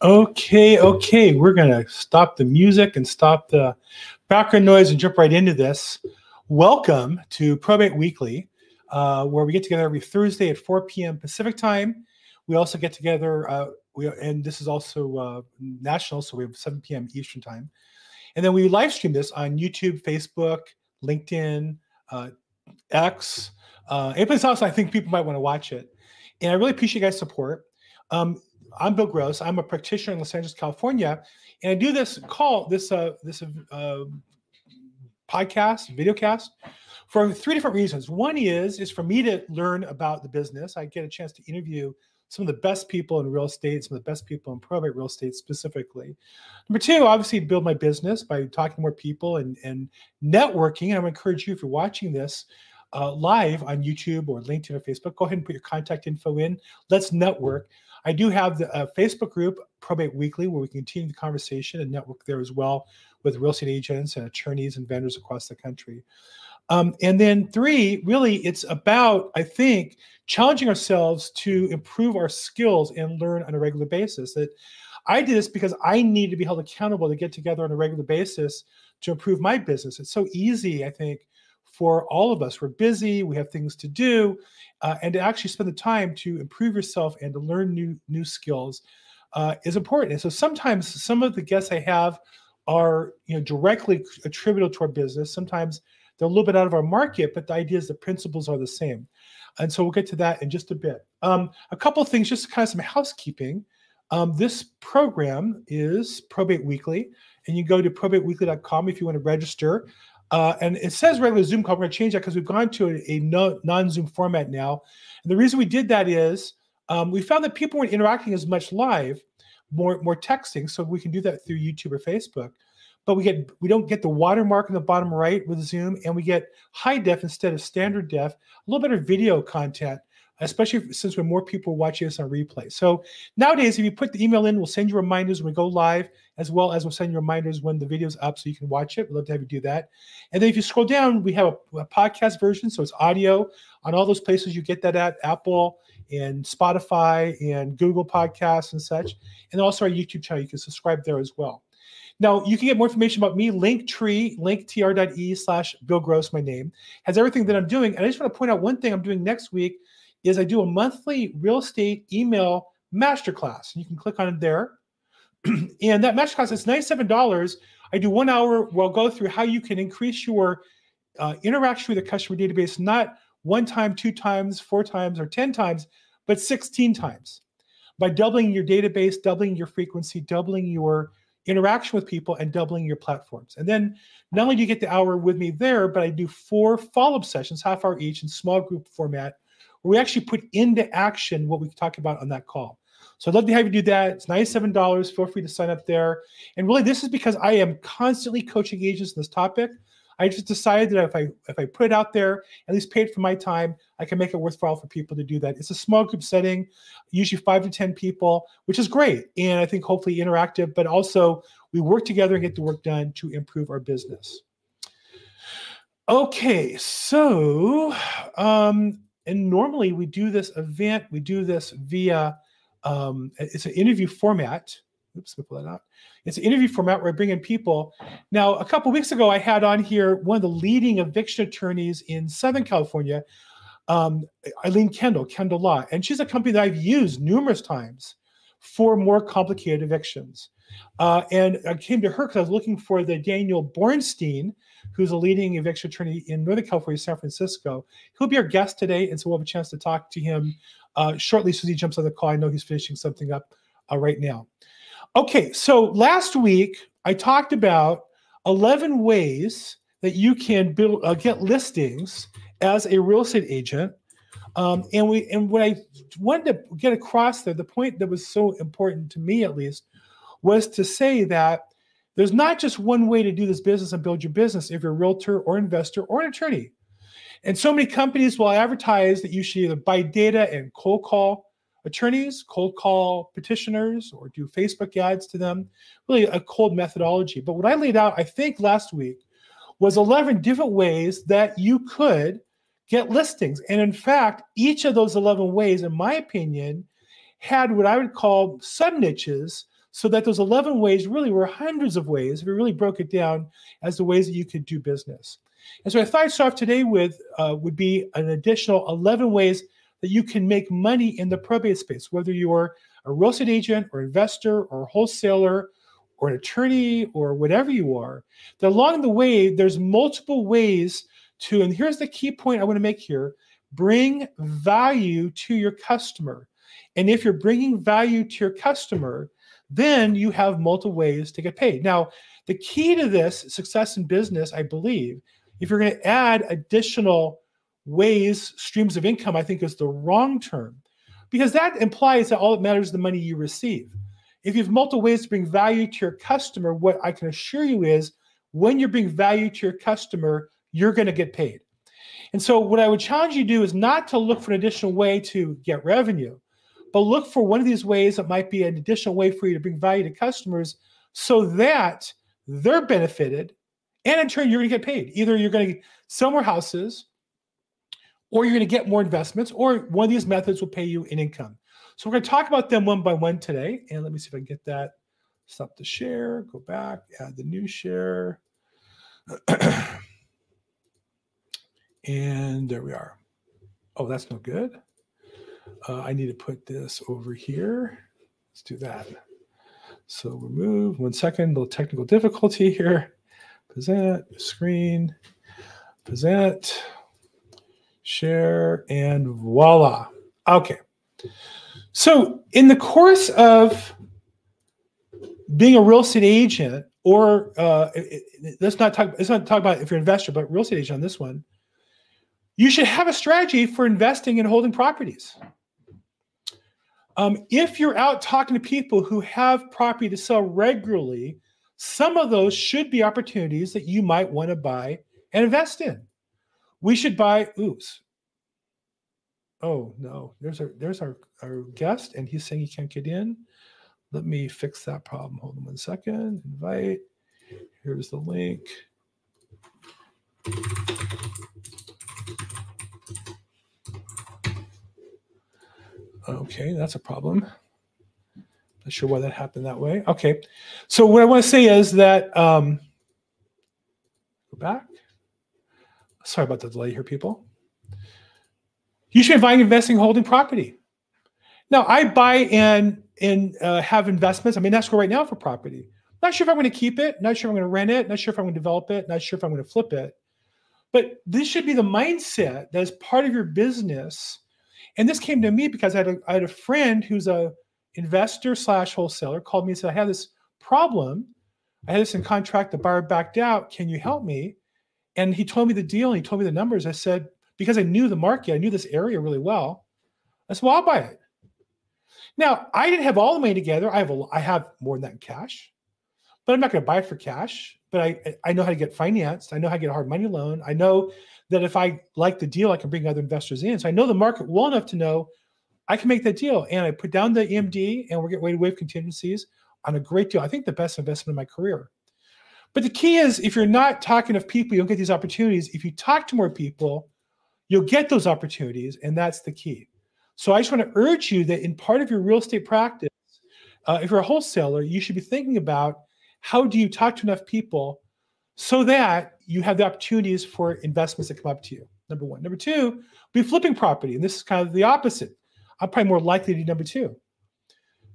Okay, okay. We're going to stop the music and stop the background noise and jump right into this. Welcome to Probate Weekly, uh, where we get together every Thursday at 4 p.m. Pacific time. We also get together, uh, we, and this is also uh, national, so we have 7 p.m. Eastern time. And then we live stream this on YouTube, Facebook, LinkedIn, uh, X, uh, any place else I think people might want to watch it. And I really appreciate you guys' support. Um, I'm Bill Gross. I'm a practitioner in Los Angeles, California, and I do this call this uh, this uh, podcast, video cast, for three different reasons. One is is for me to learn about the business. I get a chance to interview some of the best people in real estate, some of the best people in probate real estate specifically. Number two, obviously, build my business by talking to more people and and networking. And I would encourage you if you're watching this. Uh, live on YouTube or LinkedIn or Facebook, go ahead and put your contact info in. Let's network. I do have the uh, Facebook group, Probate Weekly, where we continue the conversation and network there as well with real estate agents and attorneys and vendors across the country. Um, and then three, really, it's about, I think, challenging ourselves to improve our skills and learn on a regular basis. That I did this because I need to be held accountable to get together on a regular basis to improve my business. It's so easy, I think, for all of us. We're busy, we have things to do, uh, and to actually spend the time to improve yourself and to learn new new skills uh, is important. And so sometimes some of the guests I have are you know directly attributable to our business. Sometimes they're a little bit out of our market, but the idea is the principles are the same. And so we'll get to that in just a bit. Um, a couple of things, just kind of some housekeeping. Um, this program is Probate Weekly, and you go to probateweekly.com if you want to register. Uh, and it says regular Zoom call. We're going to change that because we've gone to a, a no, non-Zoom format now. And the reason we did that is um, we found that people weren't interacting as much live, more more texting. So we can do that through YouTube or Facebook. But we get we don't get the watermark in the bottom right with Zoom, and we get high def instead of standard def. A little better video content especially since when more people watching us on replay. So nowadays, if you put the email in, we'll send you reminders when we go live, as well as we'll send you reminders when the video's up so you can watch it. We'd love to have you do that. And then if you scroll down, we have a, a podcast version, so it's audio on all those places you get that at Apple and Spotify and Google Podcasts and such. And also our YouTube channel, you can subscribe there as well. Now, you can get more information about me, Linktree, linktr.ee slash Bill Gross, my name, has everything that I'm doing. And I just want to point out one thing I'm doing next week is I do a monthly real estate email masterclass. You can click on it there. and that masterclass is $97. I do one hour where I'll go through how you can increase your uh, interaction with the customer database, not one time, two times, four times, or 10 times, but 16 times by doubling your database, doubling your frequency, doubling your interaction with people, and doubling your platforms. And then not only do you get the hour with me there, but I do four follow up sessions, half hour each in small group format where we actually put into action what we talk about on that call. So I'd love to have you do that. It's $97. Feel free to sign up there. And really, this is because I am constantly coaching agents in this topic. I just decided that if I if I put it out there, at least paid for my time, I can make it worthwhile for people to do that. It's a small group setting, usually five to ten people, which is great, and I think hopefully interactive. But also, we work together and get the work done to improve our business. Okay, so um, and normally we do this event, we do this via, um, it's an interview format. Oops, let me pull that out. It's an interview format where I bring in people. Now, a couple weeks ago, I had on here one of the leading eviction attorneys in Southern California, um, Eileen Kendall, Kendall Law. And she's a company that I've used numerous times for more complicated evictions. Uh, and I came to her because I was looking for the Daniel Bornstein, who's a leading eviction attorney in Northern California, San Francisco. He'll be our guest today, and so we'll have a chance to talk to him uh, shortly as he jumps on the call. I know he's finishing something up uh, right now. Okay, so last week I talked about 11 ways that you can build uh, get listings as a real estate agent. Um, and we and what I wanted to get across there, the point that was so important to me at least, was to say that there's not just one way to do this business and build your business if you're a realtor or investor or an attorney. And so many companies will advertise that you should either buy data and cold call attorneys, cold call petitioners, or do Facebook ads to them. Really a cold methodology. But what I laid out, I think last week, was 11 different ways that you could get listings. And in fact, each of those 11 ways, in my opinion, had what I would call sub niches so that those 11 ways really were hundreds of ways if we really broke it down as the ways that you could do business. And so I thought I'd start off today with uh, would be an additional 11 ways that you can make money in the probate space, whether you're a real estate agent or investor or wholesaler or an attorney or whatever you are. That along the way, there's multiple ways to, and here's the key point I want to make here bring value to your customer. And if you're bringing value to your customer, then you have multiple ways to get paid. Now, the key to this success in business, I believe, if you're going to add additional ways, streams of income, I think is the wrong term because that implies that all that matters is the money you receive. If you have multiple ways to bring value to your customer, what I can assure you is when you're bringing value to your customer, you're going to get paid. And so, what I would challenge you to do is not to look for an additional way to get revenue, but look for one of these ways that might be an additional way for you to bring value to customers so that they're benefited and in turn, you're going to get paid. Either you're going to sell more houses, or you're going to get more investments, or one of these methods will pay you in income. So we're going to talk about them one by one today. And let me see if I can get that. Stop the share, go back, add the new share. and there we are. Oh, that's no good. Uh, I need to put this over here. Let's do that. So remove one second, little technical difficulty here present, screen, present, share, and voila. Okay. So, in the course of being a real estate agent, or uh, let's not talk. Let's not talk about if you're an investor, but real estate agent on this one. You should have a strategy for investing and holding properties. Um, if you're out talking to people who have property to sell regularly, some of those should be opportunities that you might want to buy and invest in. We should buy, oops. Oh no, there's our there's our, our guest, and he's saying he can't get in. Let me fix that problem. Hold on one second. Invite. Here's the link. Okay, that's a problem. Not sure why that happened that way. Okay. So what I want to say is that um, go back. Sorry about the delay here, people. You should be buying, investing, holding property. Now, I buy and and uh, have investments. I'm in escrow right now for property. Not sure if I'm going to keep it. Not sure if I'm going to rent it. Not sure if I'm going to develop it. Not sure if I'm going to flip it. But this should be the mindset that is part of your business. And this came to me because I had a, I had a friend who's a investor slash wholesaler called me and said, I have this problem. I had this in contract. The buyer backed out. Can you help me? And he told me the deal and he told me the numbers. I said, because I knew the market, I knew this area really well. I said, well, I'll buy it. Now, I didn't have all the money together. I have a, I have more than that in cash, but I'm not going to buy it for cash. But I I know how to get financed. I know how to get a hard money loan. I know that if I like the deal, I can bring other investors in. So I know the market well enough to know I can make that deal. And I put down the EMD and we're getting ready to waive contingencies on a great deal. I think the best investment in my career. But the key is if you're not talking to people, you don't get these opportunities. If you talk to more people, you'll get those opportunities. And that's the key. So I just want to urge you that in part of your real estate practice, uh, if you're a wholesaler, you should be thinking about how do you talk to enough people so that you have the opportunities for investments that come up to you. Number one. Number two, be flipping property. And this is kind of the opposite. I'm probably more likely to do number two.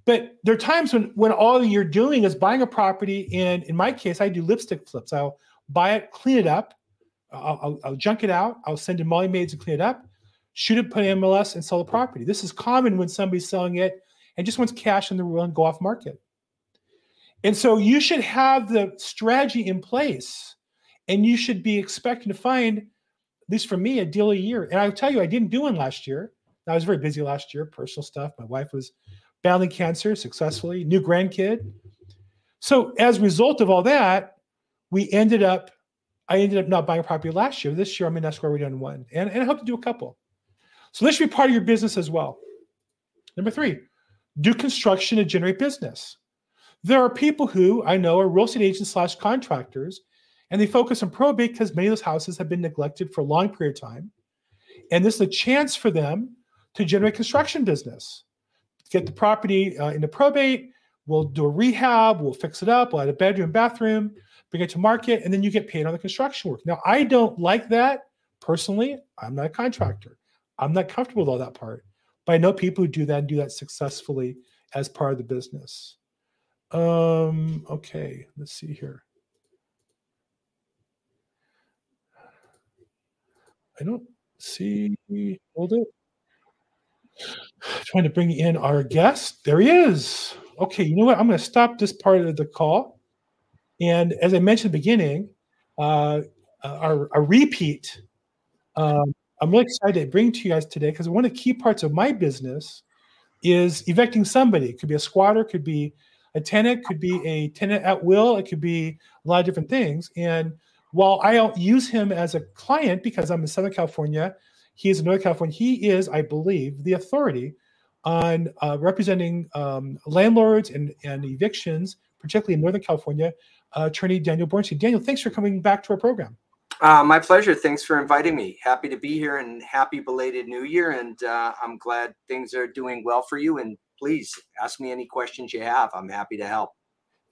But there are times when when all you're doing is buying a property, and in my case, I do lipstick flips. I'll buy it, clean it up, I'll, I'll, I'll junk it out, I'll send in Molly maids to clean it up, shoot it, put in MLS, and sell the property. This is common when somebody's selling it and just wants cash in the room and go off market. And so you should have the strategy in place, and you should be expecting to find, at least for me, a deal a year. And I'll tell you, I didn't do one last year. I was very busy last year, personal stuff. My wife was battling cancer successfully, new grandkid. So as a result of all that, we ended up, I ended up not buying a property last year. This year I'm in escrow already on one. And, and I hope to do a couple. So this should be part of your business as well. Number three, do construction to generate business. There are people who I know are real estate agents slash contractors, and they focus on probate because many of those houses have been neglected for a long period of time. And this is a chance for them to generate construction business. Get the property uh, into probate, we'll do a rehab, we'll fix it up, we'll add a bedroom, bathroom, bring it to market, and then you get paid on the construction work. Now, I don't like that personally. I'm not a contractor. I'm not comfortable with all that part, but I know people who do that and do that successfully as part of the business. Um, okay, let's see here. I don't see. Hold it. Trying to bring in our guest. There he is. Okay, you know what? I'm going to stop this part of the call. And as I mentioned at the beginning, uh, our, our repeat, um, I'm really excited to bring to you guys today because one of the key parts of my business is evicting somebody. It could be a squatter, could be a tenant, could be a tenant at will, it could be a lot of different things. And while I don't use him as a client because I'm in Southern California, he is in Northern California. He is, I believe, the authority on uh, representing um, landlords and, and evictions, particularly in Northern California. Uh, attorney Daniel Bornstein. Daniel, thanks for coming back to our program. Uh, my pleasure. Thanks for inviting me. Happy to be here and happy belated New Year. And uh, I'm glad things are doing well for you. And please ask me any questions you have. I'm happy to help.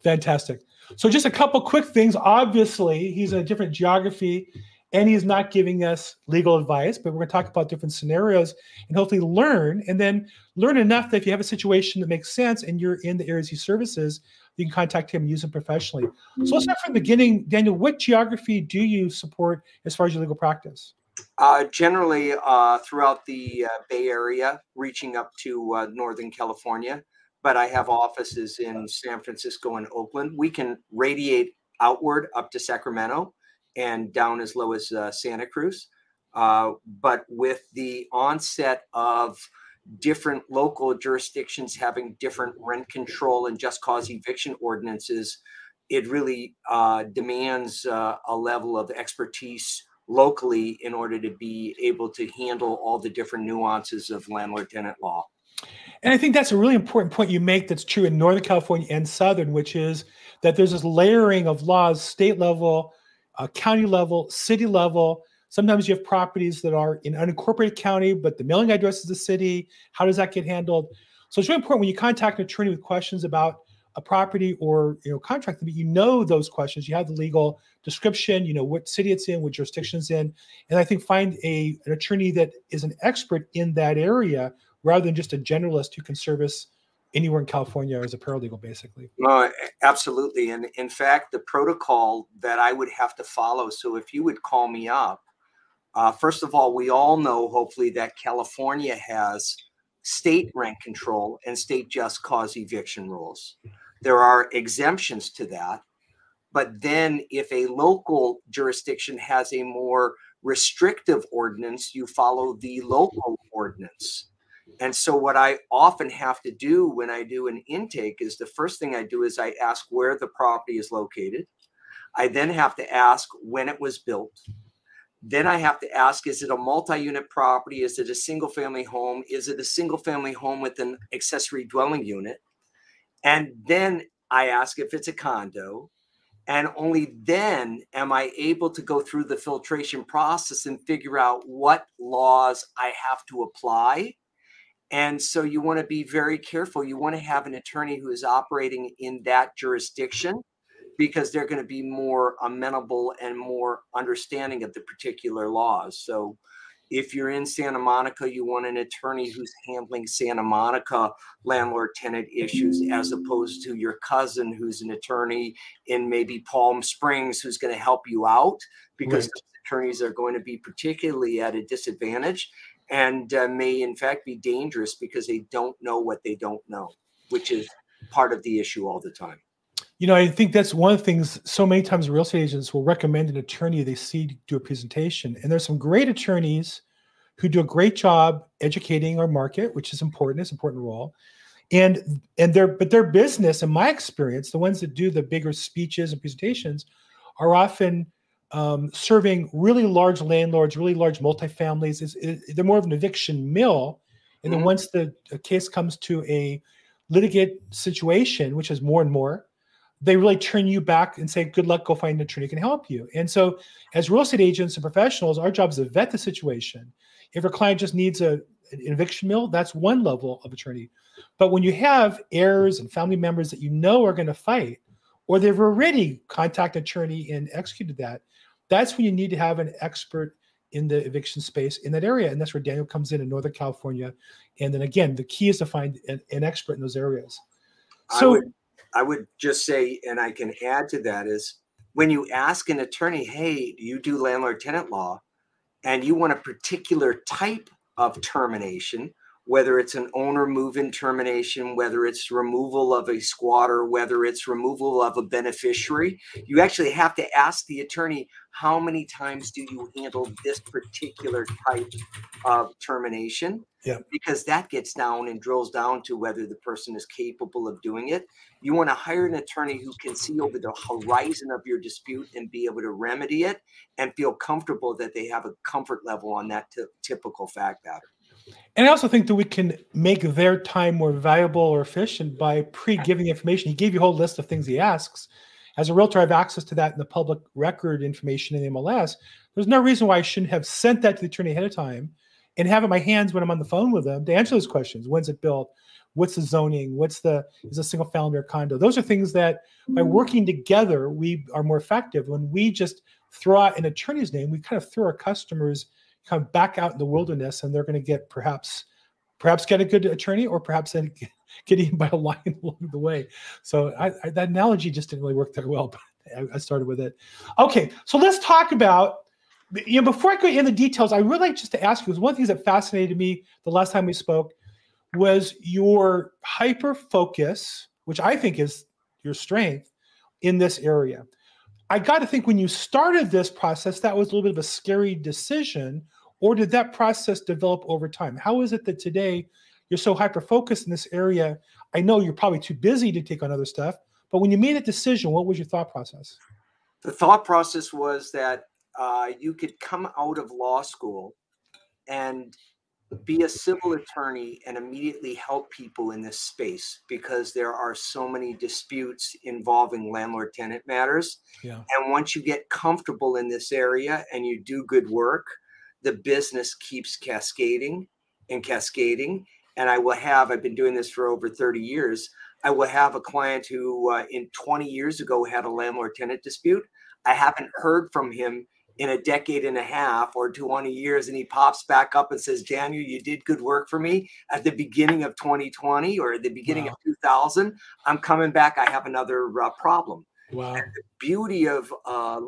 Fantastic. So, just a couple quick things. Obviously, he's in a different geography and he's not giving us legal advice, but we're going to talk about different scenarios and hopefully learn and then learn enough that if you have a situation that makes sense and you're in the areas he services, you can contact him and use him professionally. So let's start from the beginning. Daniel, what geography do you support as far as your legal practice? Uh, generally, uh, throughout the uh, Bay Area, reaching up to uh, Northern California, but I have offices in San Francisco and Oakland. We can radiate outward up to Sacramento and down as low as uh, Santa Cruz. Uh, but with the onset of different local jurisdictions having different rent control and just cause eviction ordinances, it really demands a level of expertise locally in order to be able to handle all the different nuances of landlord tenant law. And I think that's a really important point you make that's true in Northern California and Southern, which is that there's this layering of laws, state level, uh, county level, city level. Sometimes you have properties that are in unincorporated county, but the mailing address is the city. How does that get handled? So it's really important when you contact an attorney with questions about a property or you know contract but you know those questions you have the legal description you know what city it's in what jurisdiction it's in and i think find a an attorney that is an expert in that area rather than just a generalist who can service anywhere in California as a paralegal, basically. Uh, absolutely. And in fact, the protocol that I would have to follow. So if you would call me up, uh, first of all, we all know, hopefully, that California has state rent control and state just cause eviction rules. There are exemptions to that. But then, if a local jurisdiction has a more restrictive ordinance, you follow the local ordinance. And so, what I often have to do when I do an intake is the first thing I do is I ask where the property is located. I then have to ask when it was built. Then I have to ask is it a multi unit property? Is it a single family home? Is it a single family home with an accessory dwelling unit? And then I ask if it's a condo. And only then am I able to go through the filtration process and figure out what laws I have to apply and so you want to be very careful. You want to have an attorney who is operating in that jurisdiction because they're going to be more amenable and more understanding of the particular laws. So if you're in Santa Monica, you want an attorney who's handling Santa Monica landlord tenant issues as opposed to your cousin who's an attorney in maybe Palm Springs who's going to help you out because right. attorneys are going to be particularly at a disadvantage and uh, may in fact be dangerous because they don't know what they don't know, which is part of the issue all the time. You know, I think that's one of the things. So many times, real estate agents will recommend an attorney they see do a presentation, and there's some great attorneys who do a great job educating our market, which is important. It's an important role, and and their but their business, in my experience, the ones that do the bigger speeches and presentations, are often um, serving really large landlords, really large multifamilies. Is, is they're more of an eviction mill, and then mm-hmm. once the, the case comes to a litigate situation, which is more and more, they really turn you back and say, "Good luck. Go find an attorney who can help you." And so, as real estate agents and professionals, our job is to vet the situation. If a client just needs a an eviction mill, that's one level of attorney. But when you have heirs and family members that you know are going to fight, or they've already contacted an attorney and executed that, that's when you need to have an expert in the eviction space in that area. And that's where Daniel comes in in Northern California. And then again, the key is to find an, an expert in those areas. So I would, I would just say, and I can add to that is when you ask an attorney, hey, do you do landlord tenant law? And you want a particular type of termination, whether it's an owner move in termination, whether it's removal of a squatter, whether it's removal of a beneficiary, you actually have to ask the attorney how many times do you handle this particular type of termination? Yeah. Because that gets down and drills down to whether the person is capable of doing it. You want to hire an attorney who can see over the horizon of your dispute and be able to remedy it and feel comfortable that they have a comfort level on that t- typical fact pattern. And I also think that we can make their time more valuable or efficient by pre-giving information. He gave you a whole list of things he asks. As a realtor, I have access to that in the public record information in the MLS. There's no reason why I shouldn't have sent that to the attorney ahead of time and have it in my hands when I'm on the phone with them to answer those questions. When's it built? What's the zoning? What's the is a single family or condo? Those are things that by mm-hmm. working together we are more effective. When we just throw out an attorney's name, we kind of throw our customers of back out in the wilderness, and they're going to get perhaps perhaps get a good attorney or perhaps get eaten by a lion along the way. So I, I, that analogy just didn't really work that well, but I, I started with it. Okay, so let's talk about you know, before I go into the details, I would like just to ask you, because one of the things that fascinated me the last time we spoke was your hyper focus, which I think is your strength in this area. I got to think when you started this process, that was a little bit of a scary decision, or did that process develop over time? How is it that today you're so hyper focused in this area? I know you're probably too busy to take on other stuff, but when you made a decision, what was your thought process? The thought process was that uh, you could come out of law school and be a civil attorney and immediately help people in this space because there are so many disputes involving landlord tenant matters. Yeah. And once you get comfortable in this area and you do good work, the business keeps cascading and cascading. And I will have, I've been doing this for over 30 years. I will have a client who, uh, in 20 years ago, had a landlord tenant dispute. I haven't heard from him in a decade and a half or 20 years and he pops back up and says daniel you did good work for me at the beginning of 2020 or the beginning wow. of 2000 i'm coming back. I have another uh, problem. Wow. And the beauty of uh,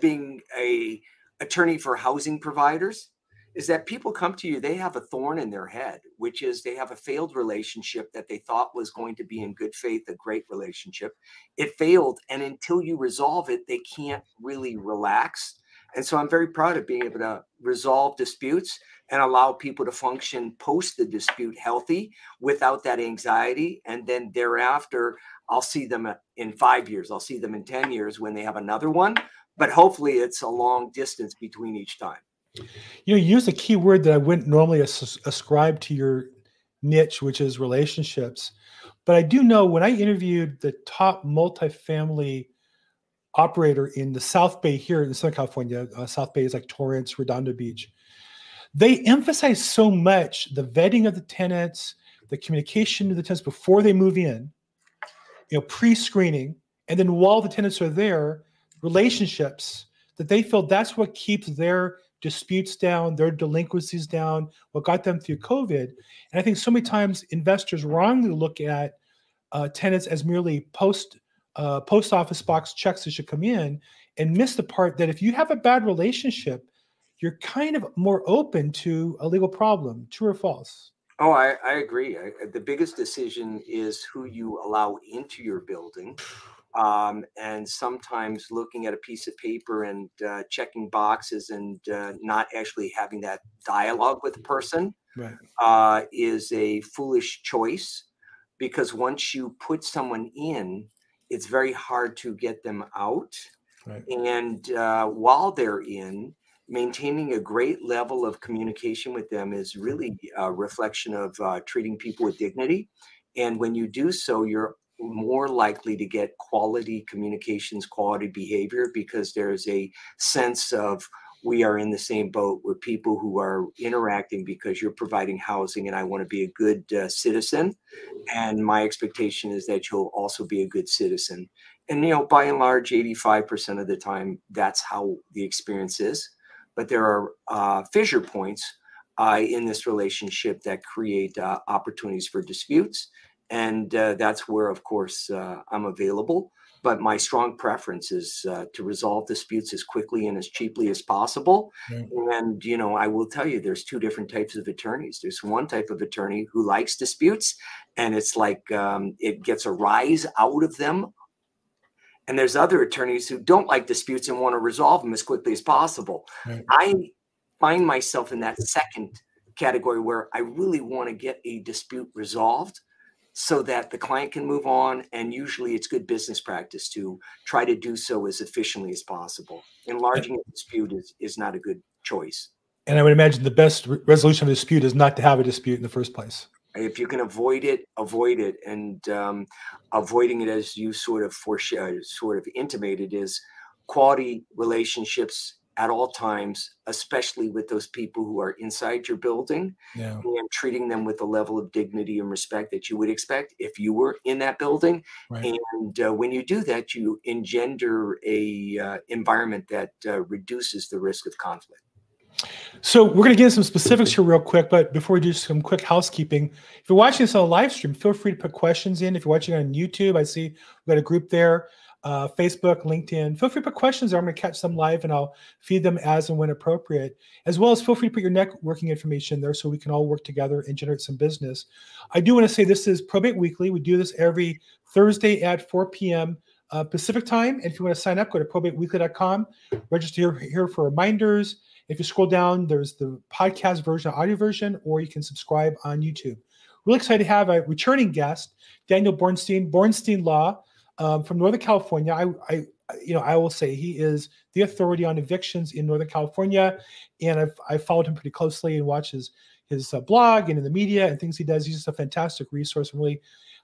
being a attorney for housing providers is that people come to you they have a thorn in their head which is they have a failed relationship that they thought was going to be in good faith a great relationship. It failed and until you resolve it they can't really relax and so I'm very proud of being able to resolve disputes and allow people to function post the dispute healthy without that anxiety. And then thereafter, I'll see them in five years, I'll see them in 10 years when they have another one. But hopefully, it's a long distance between each time. You know, you use a key word that I wouldn't normally as- ascribe to your niche, which is relationships. But I do know when I interviewed the top multifamily operator in the South Bay here in Southern California. Uh, South Bay is like Torrance, Redondo Beach. They emphasize so much the vetting of the tenants, the communication to the tenants before they move in, you know, pre-screening, and then while the tenants are there, relationships that they feel that's what keeps their disputes down, their delinquencies down, what got them through COVID. And I think so many times investors wrongly look at uh, tenants as merely post uh, post office box checks that should come in and miss the part that if you have a bad relationship, you're kind of more open to a legal problem. True or false? Oh, I, I agree. I, the biggest decision is who you allow into your building. Um, and sometimes looking at a piece of paper and uh, checking boxes and uh, not actually having that dialogue with the person right. uh, is a foolish choice because once you put someone in, it's very hard to get them out. Right. And uh, while they're in, maintaining a great level of communication with them is really a reflection of uh, treating people with dignity. And when you do so, you're more likely to get quality communications, quality behavior, because there's a sense of we are in the same boat. We're people who are interacting because you're providing housing, and I want to be a good uh, citizen. And my expectation is that you'll also be a good citizen. And you know, by and large, 85% of the time, that's how the experience is. But there are uh, fissure points uh, in this relationship that create uh, opportunities for disputes, and uh, that's where, of course, uh, I'm available but my strong preference is uh, to resolve disputes as quickly and as cheaply as possible. And you know, I will tell you, there's two different types of attorneys. There's one type of attorney who likes disputes, and it's like um, it gets a rise out of them. And there's other attorneys who don't like disputes and want to resolve them as quickly as possible. Right. I find myself in that second category where I really want to get a dispute resolved so that the client can move on. And usually it's good business practice to try to do so as efficiently as possible. Enlarging a dispute is, is not a good choice. And I would imagine the best re- resolution of a dispute is not to have a dispute in the first place. If you can avoid it, avoid it. And um, avoiding it, as you sort of foreshadow, sort of intimated, is quality relationships at all times, especially with those people who are inside your building yeah. and treating them with the level of dignity and respect that you would expect if you were in that building. Right. And uh, when you do that, you engender a uh, environment that uh, reduces the risk of conflict. So we're going to get into some specifics here real quick, but before we do some quick housekeeping, if you're watching this on a live stream, feel free to put questions in. If you're watching on YouTube, I see we've got a group there uh, Facebook, LinkedIn. Feel free to put questions there. I'm going to catch them live and I'll feed them as and when appropriate. As well as feel free to put your networking information there so we can all work together and generate some business. I do want to say this is Probate Weekly. We do this every Thursday at 4 p.m. Uh, Pacific time. And if you want to sign up, go to probateweekly.com, register here, here for reminders. If you scroll down, there's the podcast version, audio version, or you can subscribe on YouTube. Really excited to have a returning guest, Daniel Bornstein, Bornstein Law um, from Northern California. I, I, you know, I will say he is the authority on evictions in Northern California, and I've I followed him pretty closely and watched his his uh, blog and in the media and things he does. He's just a fantastic resource. I'm really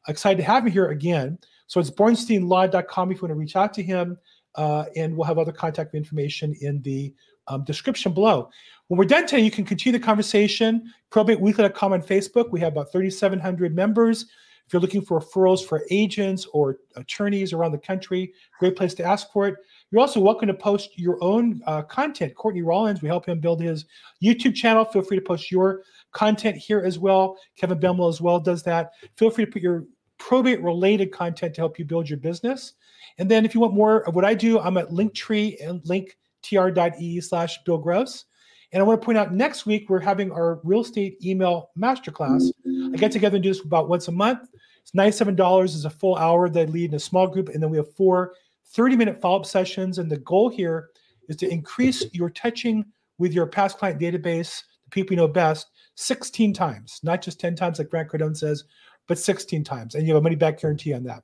excited to have him here again. So it's bornsteinlaw.com if you want to reach out to him, uh, and we'll have other contact information in the um, description below. When we're done today, you can continue the conversation. ProbateWeekly.com on Facebook. We have about 3,700 members. If you're looking for referrals for agents or attorneys around the country, great place to ask for it. You're also welcome to post your own uh, content. Courtney Rollins, we help him build his YouTube channel. Feel free to post your content here as well. Kevin Bemel as well does that. Feel free to put your probate related content to help you build your business. And then if you want more of what I do, I'm at Linktree and linktr.ee slash Bill Gross. And I want to point out next week, we're having our real estate email masterclass. I get together and do this about once a month. It's $97 is a full hour that I lead in a small group. And then we have four 30 minute follow up sessions. And the goal here is to increase your touching with your past client database, the people you know best, 16 times, not just 10 times like Grant Cardone says, but 16 times. And you have a money back guarantee on that.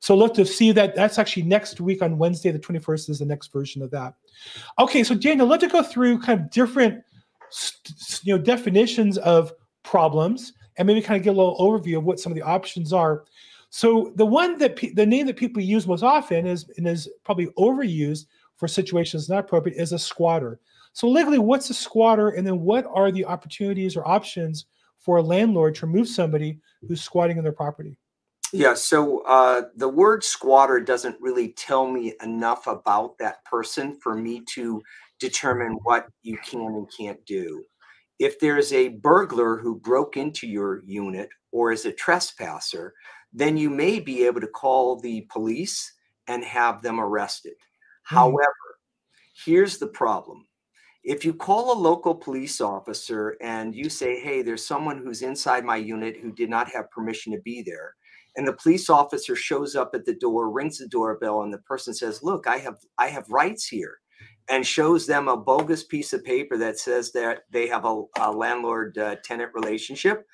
So look to see that. That's actually next week on Wednesday, the 21st is the next version of that. Okay, so Daniel, let's go through kind of different you know definitions of problems and maybe kind of get a little overview of what some of the options are. So the one that pe- the name that people use most often is and is probably overused for situations not appropriate is a squatter. So legally, what's a squatter, and then what are the opportunities or options for a landlord to remove somebody who's squatting in their property? Yeah, so uh, the word squatter doesn't really tell me enough about that person for me to determine what you can and can't do. If there's a burglar who broke into your unit or is a trespasser, then you may be able to call the police and have them arrested. Mm. However, here's the problem. If you call a local police officer and you say, hey, there's someone who's inside my unit who did not have permission to be there, and the police officer shows up at the door rings the doorbell and the person says look i have i have rights here and shows them a bogus piece of paper that says that they have a, a landlord uh, tenant relationship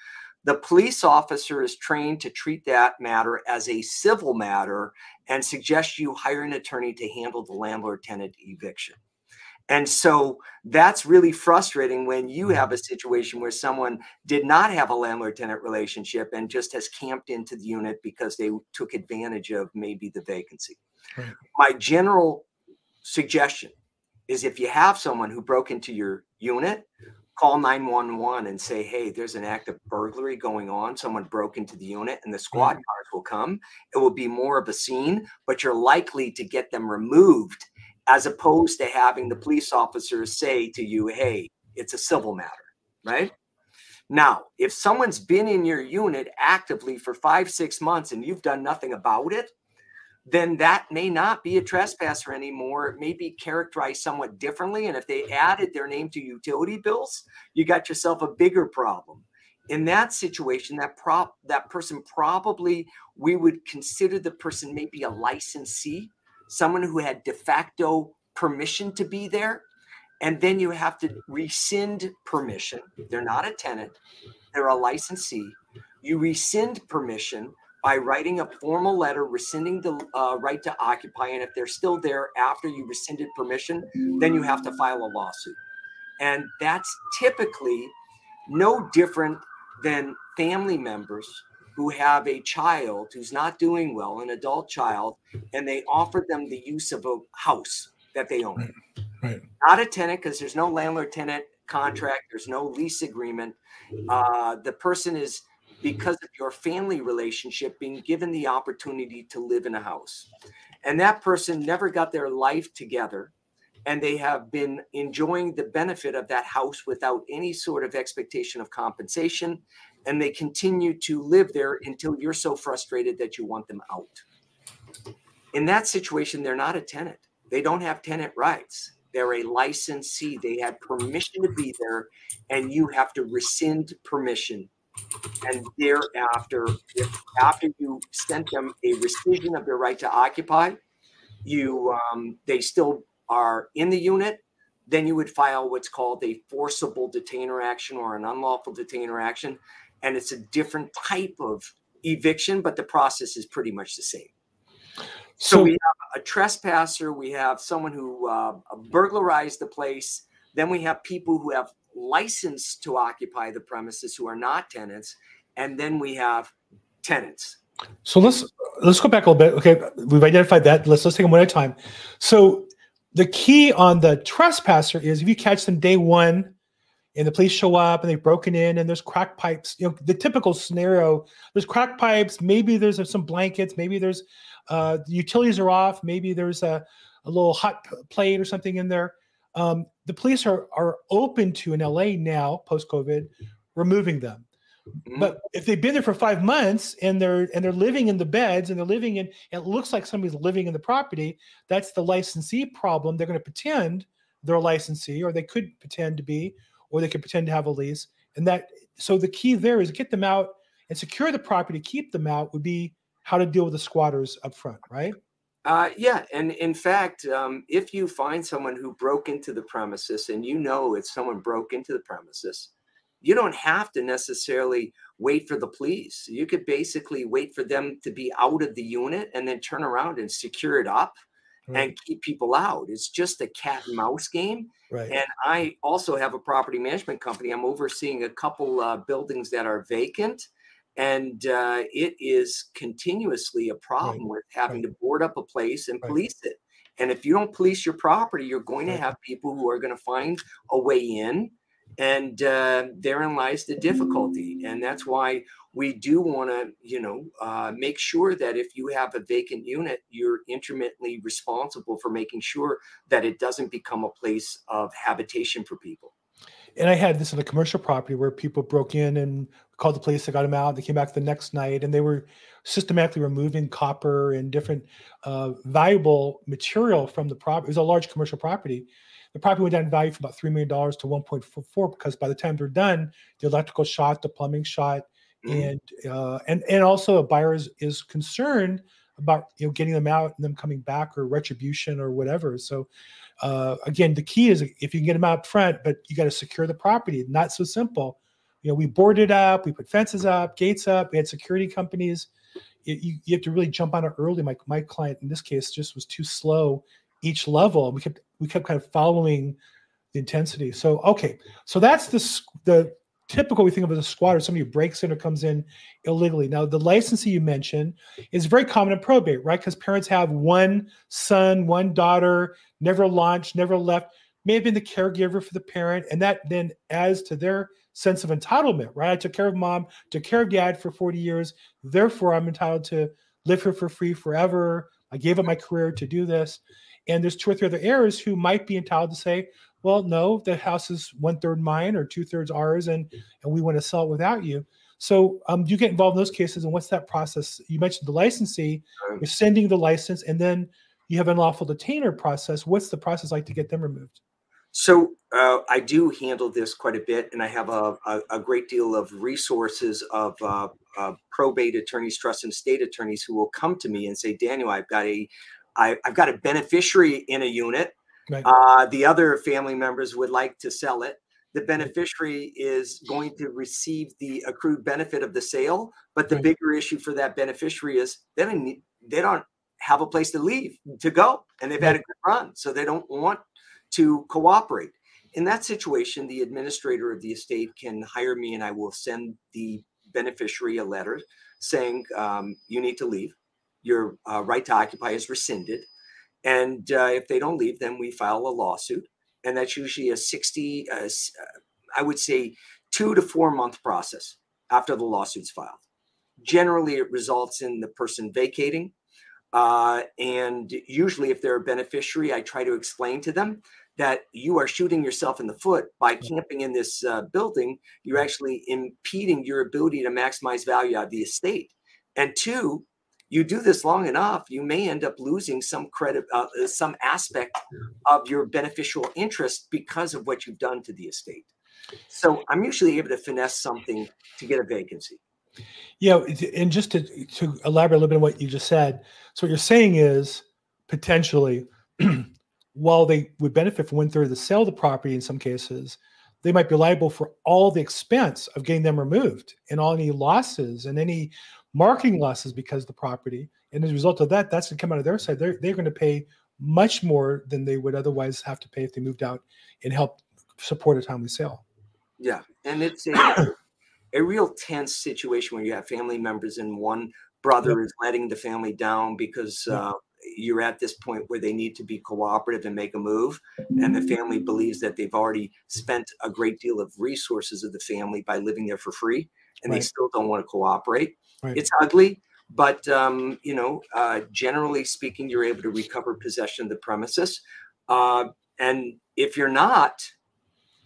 the police officer is trained to treat that matter as a civil matter and suggest you hire an attorney to handle the landlord tenant eviction and so that's really frustrating when you have a situation where someone did not have a landlord tenant relationship and just has camped into the unit because they took advantage of maybe the vacancy. Right. My general suggestion is if you have someone who broke into your unit, call 911 and say, hey, there's an act of burglary going on. Someone broke into the unit and the squad cars will come. It will be more of a scene, but you're likely to get them removed as opposed to having the police officers say to you, hey, it's a civil matter, right? Now, if someone's been in your unit actively for five, six months and you've done nothing about it, then that may not be a trespasser anymore. It may be characterized somewhat differently. And if they added their name to utility bills, you got yourself a bigger problem. In that situation, that prop that person probably we would consider the person maybe a licensee, someone who had de facto permission to be there. And then you have to rescind permission. They're not a tenant, they're a licensee. You rescind permission by writing a formal letter rescinding the uh, right to occupy. And if they're still there after you rescinded permission, then you have to file a lawsuit. And that's typically no different than family members who have a child who's not doing well, an adult child, and they offer them the use of a house that they own. Right. right. Not a tenant because there's no landlord tenant contract, there's no lease agreement. Uh, the person is because of your family relationship being given the opportunity to live in a house. And that person never got their life together and they have been enjoying the benefit of that house without any sort of expectation of compensation and they continue to live there until you're so frustrated that you want them out. In that situation they're not a tenant. They don't have tenant rights. They're a licensee. They had permission to be there and you have to rescind permission and thereafter, if after you sent them a rescission of their right to occupy, you um, they still are in the unit, then you would file what's called a forcible detainer action or an unlawful detainer action, and it's a different type of eviction, but the process is pretty much the same. So, so we have a trespasser, we have someone who uh, burglarized the place, then we have people who have licensed to occupy the premises who are not tenants, and then we have tenants. So let's let's go back a little bit. Okay, we've identified that. Let's let's take them one at a time. So the key on the trespasser is if you catch them day one and the police show up and they've broken in and there's crack pipes, you know, the typical scenario, there's crack pipes, maybe there's some blankets, maybe there's uh, the utilities are off, maybe there's a, a little hot plate or something in there. Um, the police are are open to in LA now post COVID removing them. Mm-hmm. But if they've been there for five months and they're and they're living in the beds and they're living in it looks like somebody's living in the property, that's the licensee problem. They're going to pretend they're a licensee, or they could pretend to be, or they could pretend to have a lease. And that so the key there is get them out and secure the property, keep them out would be how to deal with the squatters up front, right? Uh, yeah, and in fact, um, if you find someone who broke into the premises and you know it's someone broke into the premises, you don't have to necessarily wait for the police. You could basically wait for them to be out of the unit and then turn around and secure it up right. and keep people out. It's just a cat and mouse game. Right. And I also have a property management company. I'm overseeing a couple uh, buildings that are vacant and uh, it is continuously a problem right. with having right. to board up a place and right. police it and if you don't police your property you're going to have people who are going to find a way in and uh, therein lies the difficulty and that's why we do want to you know uh, make sure that if you have a vacant unit you're intermittently responsible for making sure that it doesn't become a place of habitation for people and I had this on a commercial property where people broke in and called the police. They got them out. They came back the next night, and they were systematically removing copper and different uh, valuable material from the property. It was a large commercial property. The property went down in value from about three million dollars to one point four because by the time they're done, the electrical shot, the plumbing shot, mm-hmm. and uh, and and also a buyer is, is concerned about you know getting them out and them coming back or retribution or whatever. So uh, again, the key is if you can get them out front, but you got to secure the property. Not so simple. You know, we boarded up, we put fences up, gates up, we had security companies. It, you, you have to really jump on it early. My my client in this case just was too slow each level. We kept we kept kind of following the intensity. So okay, so that's the the typical we think of as a squatter, somebody who breaks in or comes in illegally. Now, the licensee you mentioned is very common in probate, right? Because parents have one son, one daughter, never launched, never left, may have been the caregiver for the parent, and that then adds to their sense of entitlement, right? I took care of mom, took care of dad for 40 years, therefore I'm entitled to live here for free forever. I gave up my career to do this. And there's two or three other heirs who might be entitled to say, well, no, the house is one third mine or two thirds ours, and and we want to sell it without you. So, um, you get involved in those cases, and what's that process? You mentioned the licensee, you're sending the license, and then you have an unlawful detainer process. What's the process like to get them removed? So uh, I do handle this quite a bit, and I have a, a, a great deal of resources of uh, uh, probate attorneys, trust and estate attorneys who will come to me and say, Daniel, I've got a, I, I've got a beneficiary in a unit Right. Uh, the other family members would like to sell it. The beneficiary is going to receive the accrued benefit of the sale, but the right. bigger issue for that beneficiary is they don't need, they don't have a place to leave to go, and they've right. had a good run, so they don't want to cooperate. In that situation, the administrator of the estate can hire me, and I will send the beneficiary a letter saying um, you need to leave. Your uh, right to occupy is rescinded and uh, if they don't leave, then we file a lawsuit. And that's usually a 60, uh, I would say, two to four month process after the lawsuit's filed. Generally, it results in the person vacating. Uh, and usually, if they're a beneficiary, I try to explain to them that you are shooting yourself in the foot by camping in this uh, building. You're actually impeding your ability to maximize value out of the estate. And two, you do this long enough, you may end up losing some credit, uh, uh, some aspect of your beneficial interest because of what you've done to the estate. So I'm usually able to finesse something to get a vacancy. Yeah, and just to, to elaborate a little bit on what you just said, so what you're saying is potentially, while they would benefit from one third of the sale of the property in some cases, they might be liable for all the expense of getting them removed and all any losses and any marketing losses because of the property. And as a result of that, that's going to come out of their side. They're, they're going to pay much more than they would otherwise have to pay if they moved out and help support a timely sale. Yeah. And it's a, a real tense situation where you have family members and one brother yep. is letting the family down because uh, you're at this point where they need to be cooperative and make a move. And the family believes that they've already spent a great deal of resources of the family by living there for free and right. they still don't want to cooperate. Right. It's ugly, but um, you know, uh, generally speaking, you're able to recover possession of the premises. Uh, and if you're not,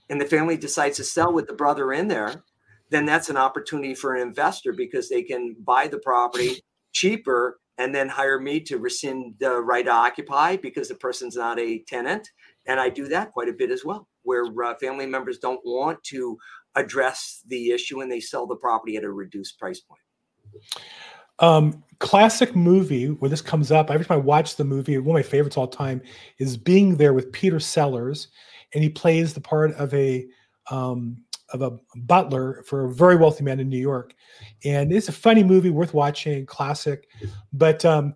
and the family decides to sell with the brother in there, then that's an opportunity for an investor because they can buy the property cheaper and then hire me to rescind the right to occupy because the person's not a tenant. And I do that quite a bit as well, where uh, family members don't want to address the issue and they sell the property at a reduced price point. Um, classic movie where this comes up. Every time I watch the movie, one of my favorites all time is Being There with Peter Sellers, and he plays the part of a um, of a butler for a very wealthy man in New York. And it's a funny movie, worth watching, classic. But um,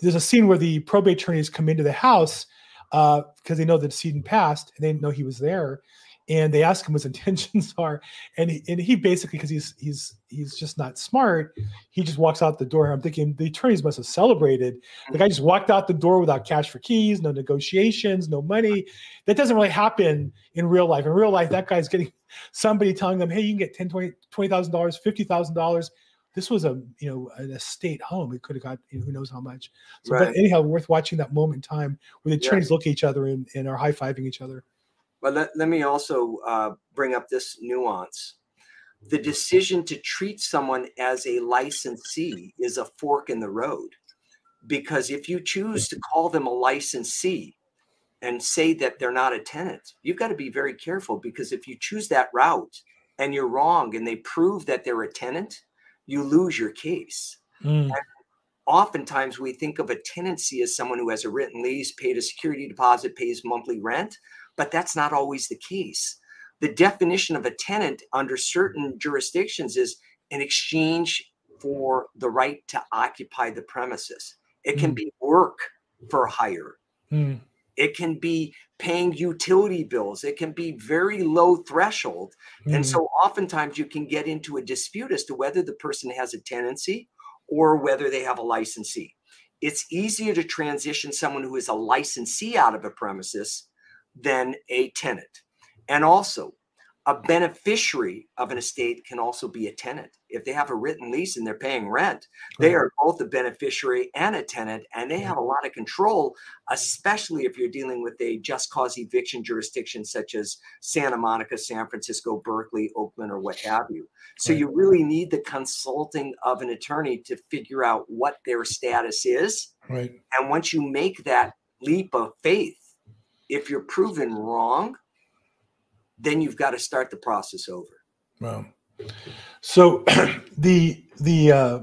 there's a scene where the probate attorneys come into the house because uh, they know the decedent passed and they know he was there. And they ask him what his intentions are. And he, and he basically because he's he's he's just not smart he just walks out the door. I'm thinking the attorneys must have celebrated. The guy just walked out the door without cash for keys no negotiations no money. That doesn't really happen in real life. In real life that guy's getting somebody telling them hey you can get 10 20 $20000 $50000 this was a you know an estate home it could have got you know, who knows how much so right. but anyhow worth watching that moment in time where the attorneys yeah. look at each other and, and are high-fiving each other but let, let me also uh, bring up this nuance. The decision to treat someone as a licensee is a fork in the road. Because if you choose to call them a licensee and say that they're not a tenant, you've got to be very careful because if you choose that route and you're wrong and they prove that they're a tenant, you lose your case. Mm. oftentimes we think of a tenancy as someone who has a written lease, paid a security deposit, pays monthly rent but that's not always the case. The definition of a tenant under certain jurisdictions is an exchange for the right to occupy the premises. It can mm. be work for hire. Mm. It can be paying utility bills. It can be very low threshold. Mm-hmm. And so oftentimes you can get into a dispute as to whether the person has a tenancy or whether they have a licensee. It's easier to transition someone who is a licensee out of a premises than a tenant. And also, a beneficiary of an estate can also be a tenant. If they have a written lease and they're paying rent, they are both a beneficiary and a tenant, and they have a lot of control, especially if you're dealing with a just cause eviction jurisdiction such as Santa Monica, San Francisco, Berkeley, Oakland, or what have you. So you really need the consulting of an attorney to figure out what their status is. Right. And once you make that leap of faith, if you're proven wrong, then you've got to start the process over. Wow. So the the uh,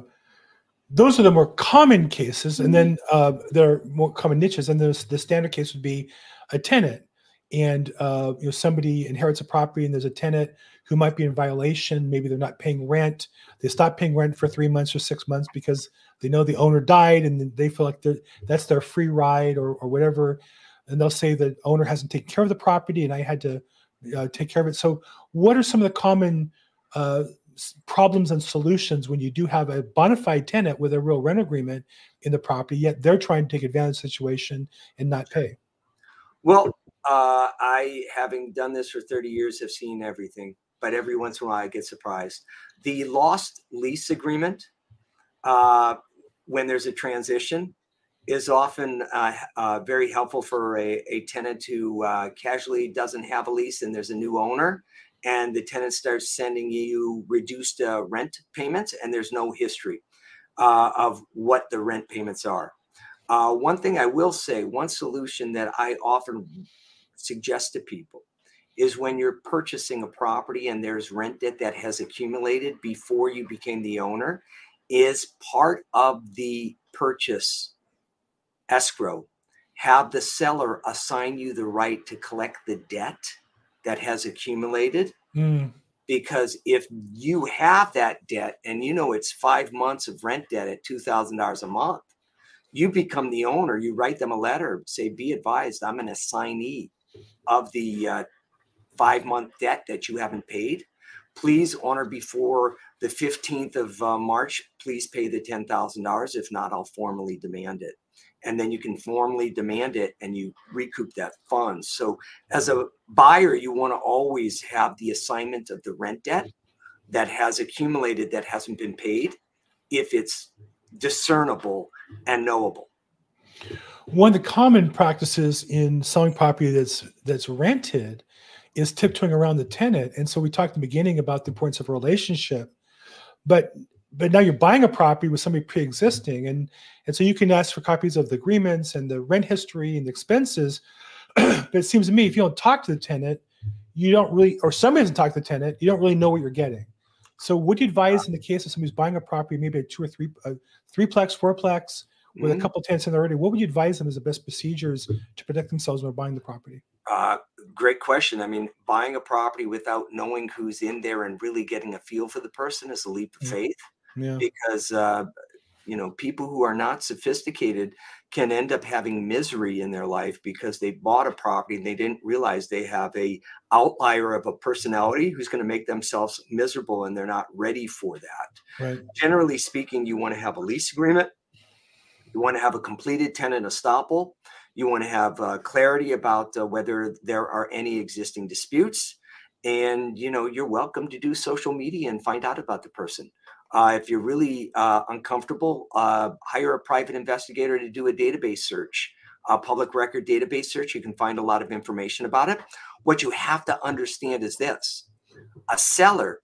those are the more common cases, and then uh, there are more common niches. And the the standard case would be a tenant, and uh, you know somebody inherits a property, and there's a tenant who might be in violation. Maybe they're not paying rent. They stop paying rent for three months or six months because they know the owner died, and they feel like that's their free ride or, or whatever. And they'll say the owner hasn't taken care of the property, and I had to uh, take care of it. So, what are some of the common uh, problems and solutions when you do have a bona fide tenant with a real rent agreement in the property, yet they're trying to take advantage of the situation and not pay? Well, uh, I, having done this for 30 years, have seen everything, but every once in a while I get surprised. The lost lease agreement, uh, when there's a transition, is often uh, uh, very helpful for a, a tenant who uh, casually doesn't have a lease and there's a new owner and the tenant starts sending you reduced uh, rent payments and there's no history uh, of what the rent payments are. Uh, one thing I will say, one solution that I often suggest to people is when you're purchasing a property and there's rent debt that has accumulated before you became the owner is part of the purchase escrow, have the seller assign you the right to collect the debt that has accumulated. Mm. Because if you have that debt and you know it's five months of rent debt at $2,000 a month, you become the owner. You write them a letter, say, Be advised, I'm an assignee of the uh, five month debt that you haven't paid. Please honor before the 15th of uh, March. Please pay the $10,000. If not, I'll formally demand it and then you can formally demand it and you recoup that fund. So as a buyer, you want to always have the assignment of the rent debt that has accumulated that hasn't been paid if it's discernible and knowable. One of the common practices in selling property that's that's rented is tiptoeing around the tenant. And so we talked in the beginning about the importance of relationship. But but now you're buying a property with somebody pre-existing and and so you can ask for copies of the agreements and the rent history and the expenses. But it seems to me if you don't talk to the tenant you don't really or somebody doesn't talk to the tenant you don't really know what you're getting. So would you advise in the case of somebody who's buying a property maybe a two or three a threeplex fourplex with mm-hmm. a couple tenants in there already what would you advise them as the best procedures to protect themselves when they're buying the property? Uh, great question. I mean, buying a property without knowing who's in there and really getting a feel for the person is a leap of faith yeah. because uh, you know people who are not sophisticated can end up having misery in their life because they bought a property and they didn't realize they have a outlier of a personality who's going to make themselves miserable and they're not ready for that. Right. generally speaking you want to have a lease agreement. You want to have a completed tenant estoppel. You want to have uh, clarity about uh, whether there are any existing disputes. And you know you're welcome to do social media and find out about the person uh, if you're really uh, uncomfortable, uh, hire a private investigator to do a database search, a public record database search. You can find a lot of information about it. What you have to understand is this a seller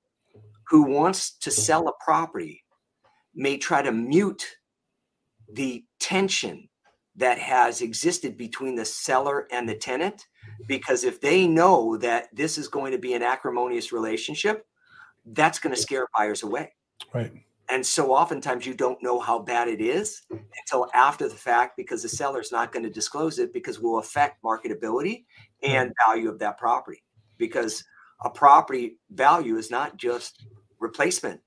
who wants to sell a property may try to mute the tension that has existed between the seller and the tenant because if they know that this is going to be an acrimonious relationship that's going to scare buyers away Right. And so oftentimes you don't know how bad it is until after the fact because the seller's not going to disclose it because it will affect marketability and value of that property. Because a property value is not just replacement,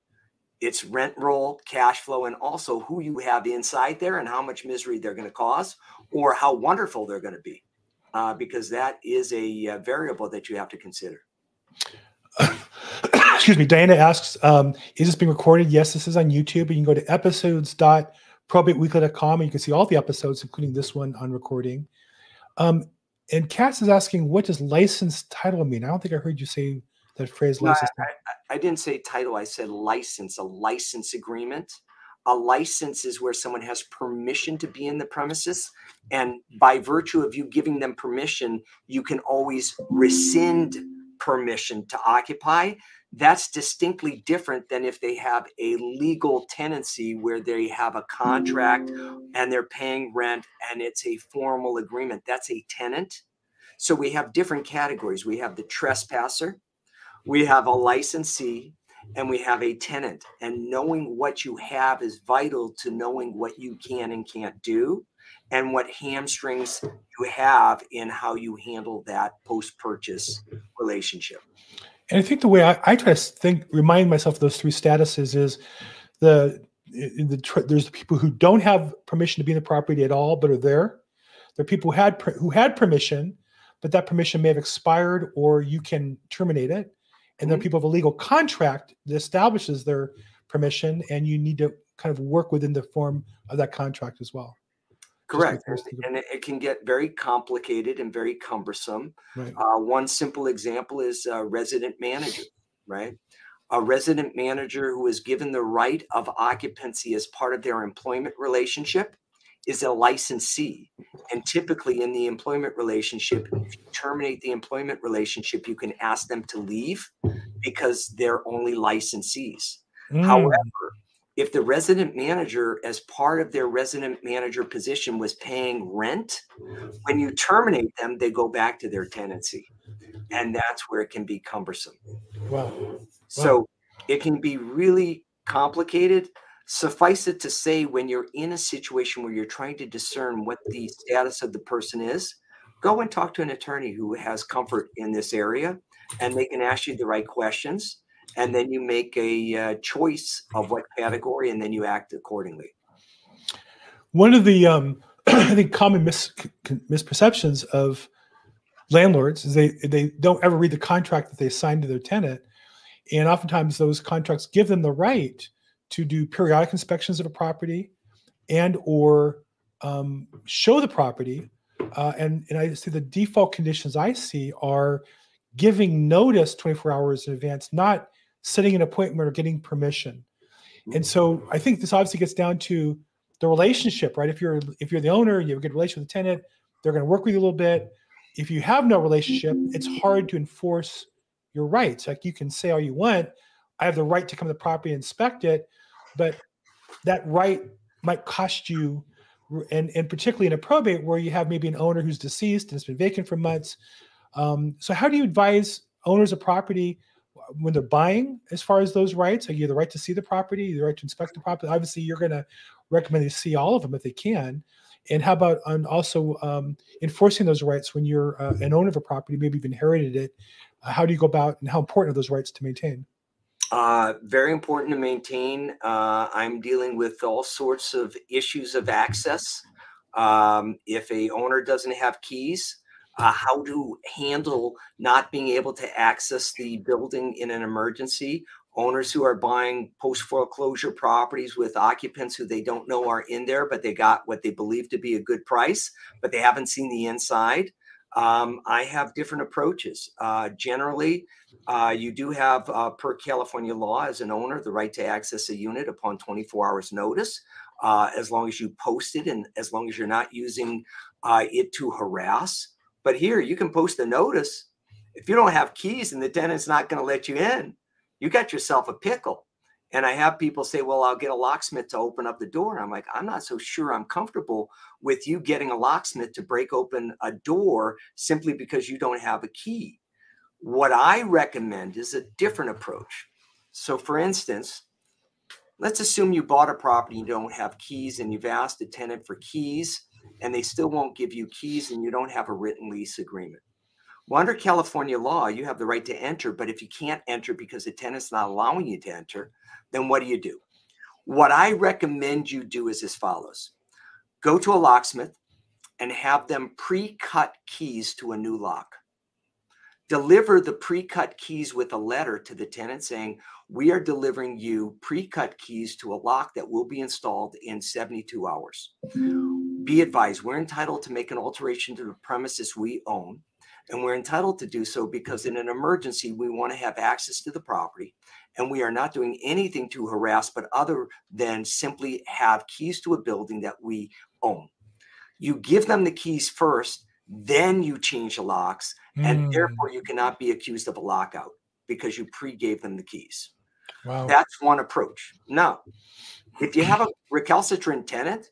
it's rent roll, cash flow, and also who you have inside there and how much misery they're going to cause or how wonderful they're going to be. uh, because that is a, a, uh, variable that you have to consider. Excuse me. Diana asks, um, is this being recorded? Yes, this is on YouTube. You can go to episodes.probateweekly.com and you can see all the episodes, including this one on recording. Um, and Cass is asking, what does licensed title mean? I don't think I heard you say that phrase. No, I, I, I didn't say title. I said license, a license agreement. A license is where someone has permission to be in the premises. And by virtue of you giving them permission, you can always rescind permission to occupy. That's distinctly different than if they have a legal tenancy where they have a contract and they're paying rent and it's a formal agreement. That's a tenant. So we have different categories. We have the trespasser, we have a licensee, and we have a tenant. And knowing what you have is vital to knowing what you can and can't do and what hamstrings you have in how you handle that post purchase relationship. And I think the way I, I, try to think, remind myself of those three statuses is the, the there's the people who don't have permission to be in the property at all, but are there. There are people who had who had permission, but that permission may have expired, or you can terminate it and then mm-hmm. people have a legal contract that establishes their permission and you need to kind of work within the form of that contract as well correct and it can get very complicated and very cumbersome right. uh, one simple example is a resident manager right a resident manager who is given the right of occupancy as part of their employment relationship is a licensee. And typically, in the employment relationship, if you terminate the employment relationship, you can ask them to leave because they're only licensees. Mm. However, if the resident manager, as part of their resident manager position, was paying rent, when you terminate them, they go back to their tenancy. And that's where it can be cumbersome. Wow. wow. So it can be really complicated Suffice it to say, when you're in a situation where you're trying to discern what the status of the person is, go and talk to an attorney who has comfort in this area and they can ask you the right questions. And then you make a uh, choice of what category and then you act accordingly. One of the, um, I think, common mis- misperceptions of landlords is they, they don't ever read the contract that they signed to their tenant. And oftentimes those contracts give them the right to do periodic inspections of a property and or um, show the property. Uh, and, and I see the default conditions I see are giving notice 24 hours in advance, not setting an appointment or getting permission. And so I think this obviously gets down to the relationship, right? If you're if you're the owner, you have a good relationship with the tenant, they're going to work with you a little bit. If you have no relationship, it's hard to enforce your rights. Like you can say all you want, I have the right to come to the property and inspect it, but that right might cost you and, and particularly in a probate where you have maybe an owner who's deceased and it's been vacant for months um, so how do you advise owners of property when they're buying as far as those rights are you the right to see the property the right to inspect the property obviously you're going to recommend they see all of them if they can and how about on also um, enforcing those rights when you're uh, an owner of a property maybe you've inherited it uh, how do you go about and how important are those rights to maintain uh, very important to maintain. Uh, I'm dealing with all sorts of issues of access. Um, if a owner doesn't have keys, uh, how to handle not being able to access the building in an emergency. Owners who are buying post foreclosure properties with occupants who they don't know are in there, but they got what they believe to be a good price, but they haven't seen the inside. Um, I have different approaches. Uh, generally, uh, you do have, uh, per California law, as an owner, the right to access a unit upon 24 hours notice, uh, as long as you post it and as long as you're not using uh, it to harass. But here, you can post a notice. If you don't have keys and the tenant's not going to let you in, you got yourself a pickle. And I have people say, well, I'll get a locksmith to open up the door. And I'm like, I'm not so sure I'm comfortable with you getting a locksmith to break open a door simply because you don't have a key. What I recommend is a different approach. So, for instance, let's assume you bought a property, you don't have keys, and you've asked a tenant for keys, and they still won't give you keys, and you don't have a written lease agreement. Well, under California law, you have the right to enter, but if you can't enter because the tenant's not allowing you to enter, then what do you do? What I recommend you do is as follows go to a locksmith, and have them pre-cut keys to a new lock. Deliver the pre-cut keys with a letter to the tenant saying, "We are delivering you pre-cut keys to a lock that will be installed in 72 hours." Be advised, we're entitled to make an alteration to the premises we own, and we're entitled to do so because in an emergency we want to have access to the property and we are not doing anything to harass but other than simply have keys to a building that we own. You give them the keys first then you change the locks and Mm, therefore you cannot be accused of a lockout because you pre-gave them the keys. Wow. that's one approach. Now if you have a recalcitrant tenant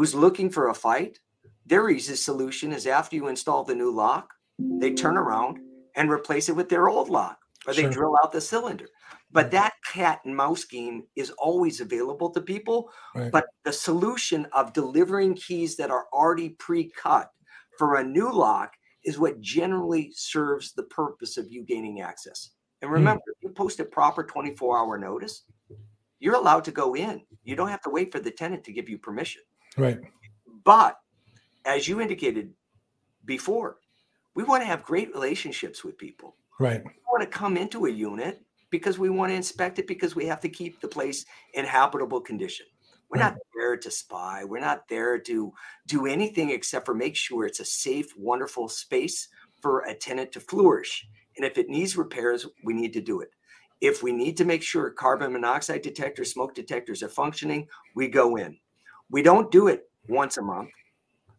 who's looking for a fight their easy solution is after you install the new lock they turn around and replace it with their old lock or they Sure. drill out the cylinder but that cat and mouse game is always available to people Right. but the solution of delivering keys that are already pre-cut for a new lock is what generally serves the purpose of you gaining access and Hmm. remember if you post a proper 24 hour notice you're allowed to go in you don't have to wait for the tenant to give you permission Right. but as you indicated before, we want to have great relationships with people. Right. We want to come into a unit because we want to inspect it because we have to keep the place in habitable condition. We're not there to spy. We're not there to do anything except for make sure it's a safe, wonderful space for a tenant to flourish. And if it needs repairs, we need to do it. If we need to make sure carbon monoxide detectors, smoke detectors are functioning, we go in. We don't do it once a month.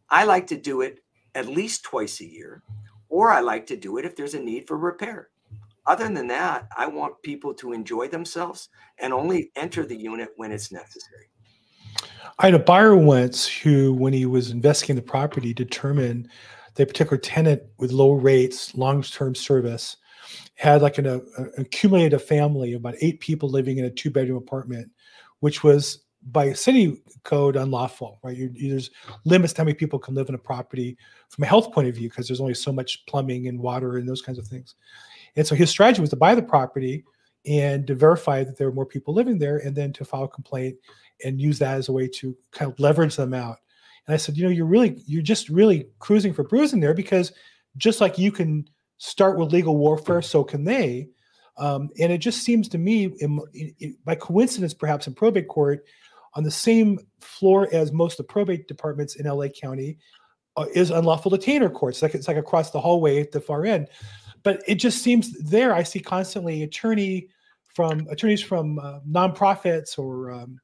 I like to do it at least twice a year, or I like to do it if there's a need for repair. Other than that, I want people to enjoy themselves and only enter the unit when it's necessary. I had a buyer once who, when he was investigating the property, determined that a particular tenant with low rates, long-term service, had like an, uh, a, an accumulated family of about eight people living in a two-bedroom apartment, which was by city code unlawful. Right, you, there's limits to how many people can live in a property from a health point of view because there's only so much plumbing and water and those kinds of things. And so his strategy was to buy the property and to verify that there were more people living there, and then to file a complaint and use that as a way to kind of leverage them out. And I said, you know, you're really, you're just really cruising for bruising there because just like you can start with legal warfare, so can they. Um, and it just seems to me, in, in- by coincidence, perhaps in probate court, on the same floor as most of the probate departments in LA County, uh, is unlawful detainer courts. Like it's like across the hallway at the far end. But it just seems there I see constantly attorney from attorneys from uh, nonprofits or um,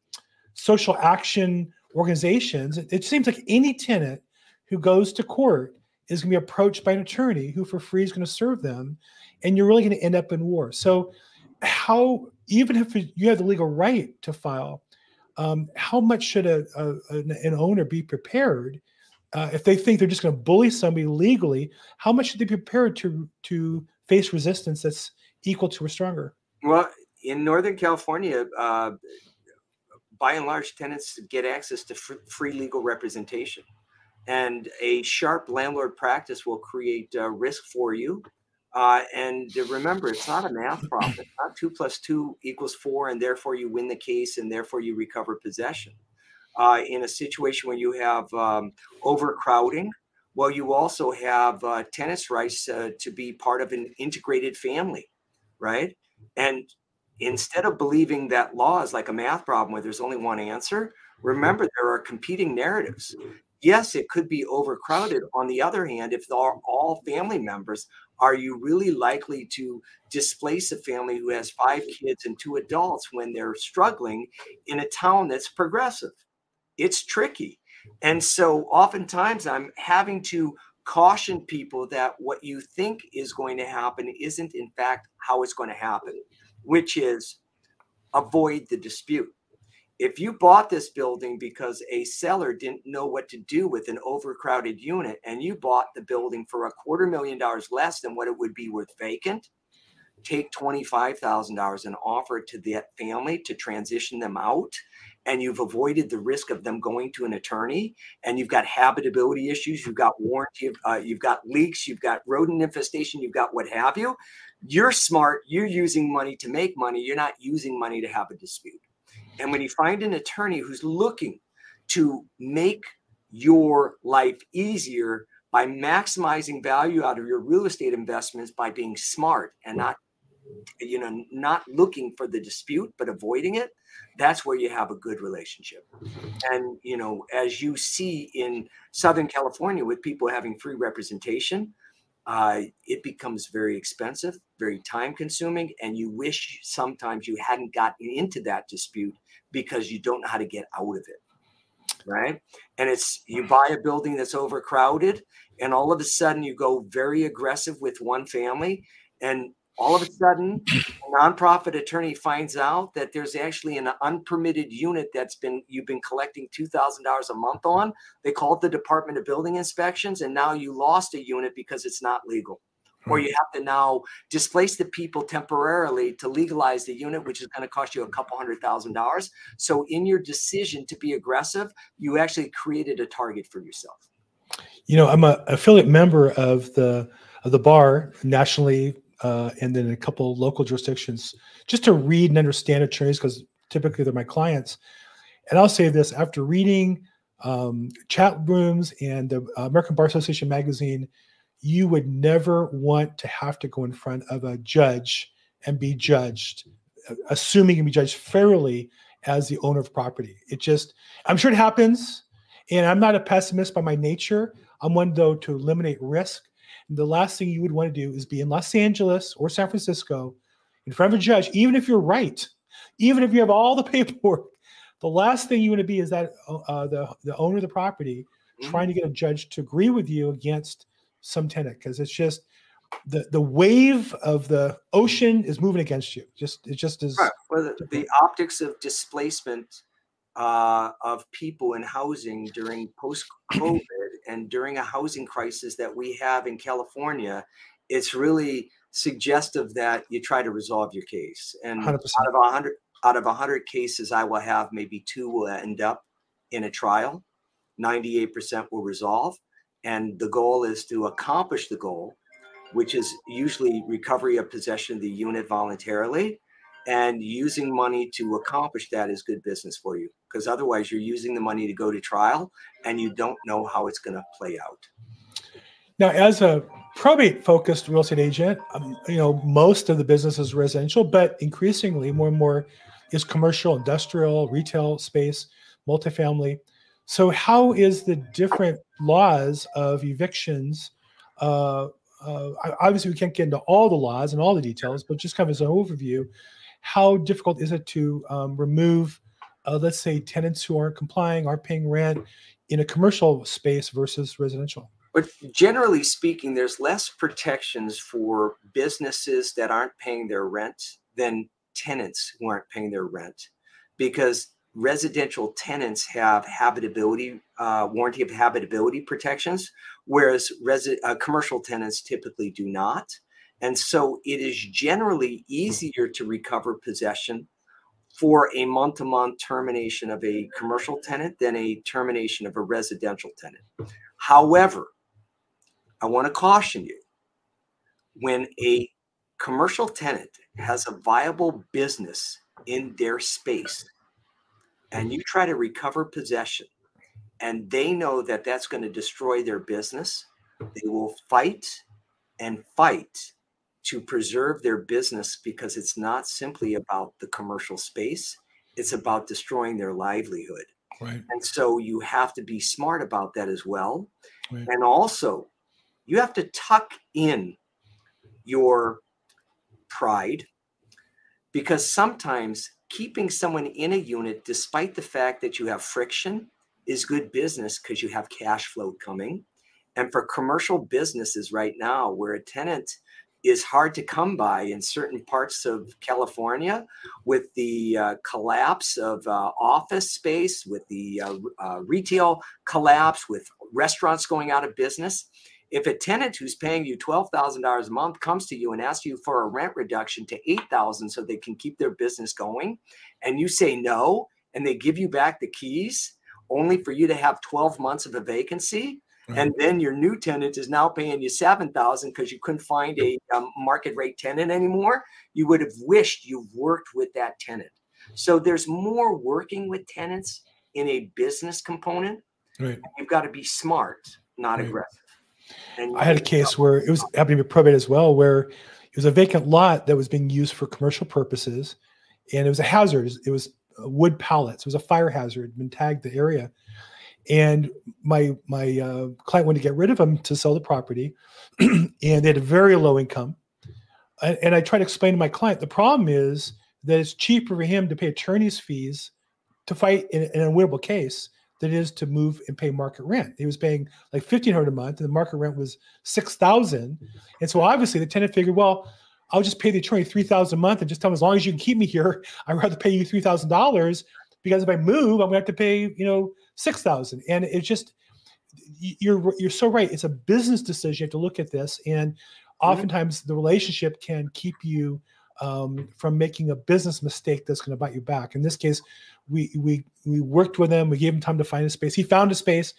social action organizations. It, it seems like any tenant who goes to court is going to be approached by an attorney who, for free, is going to serve them, and you're really going to end up in war. So, how even if you have the legal right to file, um, how much should a, a an, owner be prepared uh, if they think they're just going to bully somebody legally? How much should they be prepared to to face resistance that's equal to or stronger? Well, in Northern California, uh, by and large, tenants get access to fr- free legal representation. And a sharp landlord practice will create uh, risk for you. Uh, and remember, it's not a math problem. It's not two plus two equals four, and therefore you win the case, and therefore you recover possession. Uh, in a situation where you have um, overcrowding, well, you also have uh, tenants' rights uh, to be part of an integrated family, right? And instead of believing that law is like a math problem where there's only one answer, remember there are competing narratives. Yes, it could be overcrowded. On the other hand, if all family members, are you really likely to displace a family who has five mm-hmm. kids and two adults when they're struggling in a town that's progressive? It's tricky. And so oftentimes I'm having to caution people that what you think is going to happen isn't, in fact, how it's going to happen, which is avoid the dispute. If you bought this building because a seller didn't know what to do with an overcrowded unit and you bought the building for a quarter million dollars less than what it would be worth vacant, take $25,000 and offer it to that family to transition them out and you've avoided the risk of them going to an attorney and you've got habitability issues you've got warranty uh, you've got leaks you've got rodent infestation you've got what have you you're smart you're using money to make money you're not using money to have a dispute and when you find an attorney who's looking to make your life easier by maximizing value out of your real estate investments by being smart and not you know not looking for the dispute but avoiding it that's where you have a good relationship. And you know as you see in southern california with people having free representation uh, it becomes very expensive very time consuming and you wish sometimes you hadn't gotten into that dispute because you don't know how to get out of it right? And it's you buy a building that's overcrowded and all of a sudden you go very aggressive with one family and all of a sudden a nonprofit attorney finds out that there's actually an unpermitted unit that's been you've been collecting $2000 a month on they called the department of building inspections and now you lost a unit because it's not legal or hmm. you have to now displace the people temporarily to legalize the unit, which is going to cost you a couple hundred thousand dollars. So, in your decision to be aggressive, you actually created a target for yourself. You know, I'm a affiliate member of the of the bar nationally, uh, and then a couple local jurisdictions, just to read and understand attorneys because typically they're my clients. And I'll say this: after reading um, chat rooms and the American Bar Association magazine you would never want to have to go in front of a judge and be judged, uh, assuming you be judged fairly as the owner of property. It just, I'm sure it happens. And I'm not a pessimist by my nature. I'm one, though, to eliminate risk. The last thing you would want to do is be in Los Angeles or San Francisco in front of a judge, even if you're right, even if you have all the paperwork. The last thing you want to be is that uh, the, the owner of the property mm-hmm. trying to get a judge to agree with you against some tenant because it's just the the wave of the ocean is moving against you. Just it just is. Right. Well, the, the optics of displacement uh, of people in housing during post COVID and during a housing crisis that we have in California, it's really suggestive that you try to resolve your case. And 100%. out of a hundred out of a hundred cases, I will have maybe two will end up in a trial. Ninety eight percent will resolve and the goal is to accomplish the goal, which is usually recovery of possession of the unit voluntarily. And using money to accomplish that is good business for you because otherwise you're using the money to go to trial and you don't know how it's going to play out. Now, as a probate focused real estate agent, um, you know, most of the business is residential, but increasingly more and more is commercial, industrial, retail space, multifamily. So, how is the different laws of evictions? Uh, uh, obviously, we can't get into all the laws and all the details, but just kind of as an overview, how difficult is it to um, remove, uh, let's say, tenants who aren't complying, aren't paying rent in a commercial space versus residential? But generally speaking, there's less protections for businesses that aren't paying their rent than tenants who aren't paying their rent because residential tenants have habitability uh, warranty of habitability protections, whereas resi- uh, commercial tenants typically do not. And so it is generally mm. easier to recover possession for a month to month termination of a commercial tenant than a termination of a residential tenant. However, I want to caution you. When a mm-hmm. commercial tenant has a viable business in their space and you mm-hmm. try to recover possession and they know that that's going to destroy their business, they will fight and fight to preserve their business because it's not simply about the commercial space, it's about destroying their livelihood. Right. And so you have to be smart about that as well. Right. And also, you have to tuck in your pride because sometimes keeping someone in a unit, despite the fact that you have friction, is good business because you have cash flow coming. And for commercial businesses right now, where a tenant is hard to come by in certain parts of California with the uh, collapse of uh, office space, with the uh, uh retail collapse, with restaurants going out of business, if a tenant who's paying you $12,000 a month comes to you and asks you for a rent reduction to 8,000 so they can keep their business going and you say no and they give you back the keys only for you to have 12 months of a vacancy right. and then your new tenant is now paying you 7,000 because you couldn't find a um, market rate tenant anymore, you would have wished you've worked with that tenant. So there's more working with tenants in a business component Right. You've got to be smart, not Right. aggressive. And I had a case where it was happening to be probate as well, where it was a vacant lot that was being used for commercial purposes, and it was a hazard. It was wood pallets. It was a fire hazard. It had Been tagged the area, and my my uh, client wanted to get rid of him to sell the property, and they had a very low income. And, and I tried to explain to my client the problem is that it's cheaper for him to pay attorney's fees to fight in, in a winnable case than it is to move and pay market rent. He was paying like fifteen hundred a month, and the market rent was six thousand. And so obviously the tenant figured, well, I'll just pay the attorney three thousand a month and just tell him as long as you can keep me here, I'd rather pay you three thousand dollars because if I move, I'm gonna have to pay, you know, six thousand. And it's just you're you're so right. It's a business decision. You have to look at this, and oftentimes the relationship can keep you um, from making a business mistake that's going to bite you back. In this case, we we we worked with him. We gave him time to find a space. He found a space.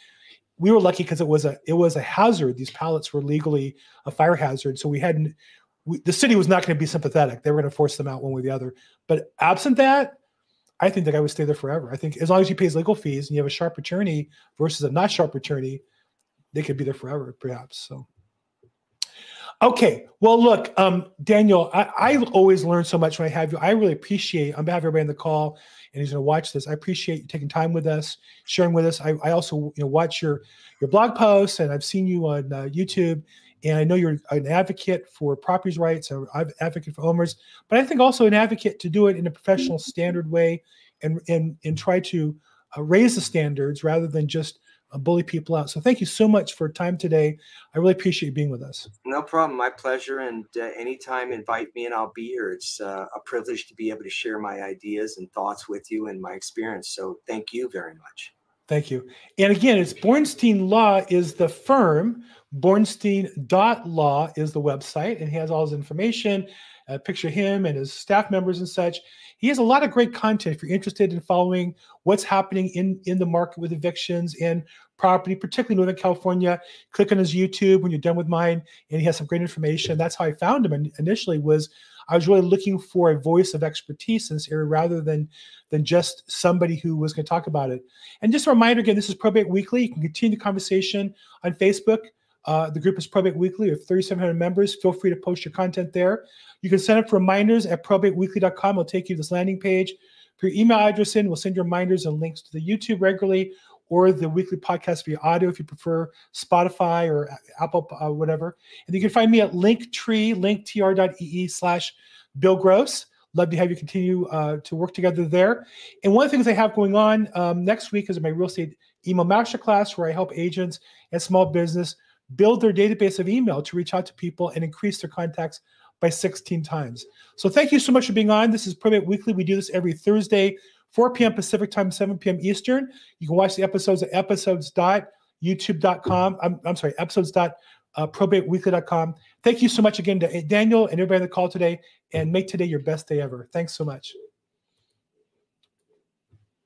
We were lucky because it was a it was a hazard. These pallets were legally a fire hazard, so we hadn't. We, the city was not going to be sympathetic. They were going to force them out one way or the other. But absent that, I think the guy would stay there forever. I think as long as he pays legal fees and you have a sharp attorney versus a not sharp attorney, they could be there forever, perhaps. So. Okay. Well, look, um, Daniel, I, I always learn so much when I have you. I really appreciate, on behalf of everybody on the call, and who's going to watch this, I appreciate you taking time with us, sharing with us. I, I also, you know, watch your your blog posts, and I've seen you on uh, YouTube, and I know you're an advocate for properties rights, an advocate for owners, but I think also an advocate to do it in a professional, standard way, and and and try to uh, raise the standards rather than just uh, bully people out. So thank you so much for time today. I really appreciate you being with us. No problem. My pleasure. And uh, anytime, invite me and I'll be here. It's uh, a privilege to be able to share my ideas and thoughts with you and my experience. So thank you very much. Thank you. And again, it's Bornstein Law is the firm. Bornstein.law is the website, and he has all his information. Uh, picture him and his staff members and such. He has a lot of great content if you're interested in following what's happening in, in the market with evictions and property, particularly Northern California. Click on his YouTube when you're done with mine, and he has some great information. That's how I found him in- initially was I was really looking for a voice of expertise in this area rather than than just somebody who was going to talk about it. And just a reminder again, this is Probate Weekly. You can continue the conversation on Facebook. Uh, the group is Probate Weekly. We have 3,700 members. Feel free to post your content there. You can sign up reminders at probateweekly.com. It'll take you to this landing page. Put your email address in. We'll send reminders and links to the YouTube regularly or the weekly podcast via audio if you prefer Spotify or Apple, uh, whatever. And you can find me at linktree, linktr.ee slash Bill Gross. Love to have you continue uh, to work together there. And one of the things I have going on um, next week is my real estate email masterclass where I help agents and small business build their database of email to reach out to people and increase their contacts by 16 times. So thank you so much for being on. This is Probate Weekly. We do this every Thursday, 4 p.m. Pacific time, 7 p.m. Eastern. You can watch the episodes at episodes.youtube.com. I'm, I'm sorry, episodes.probateweekly.com. Uh, thank you so much again to Daniel and everybody on the call today, and make today your best day ever. Thanks so much.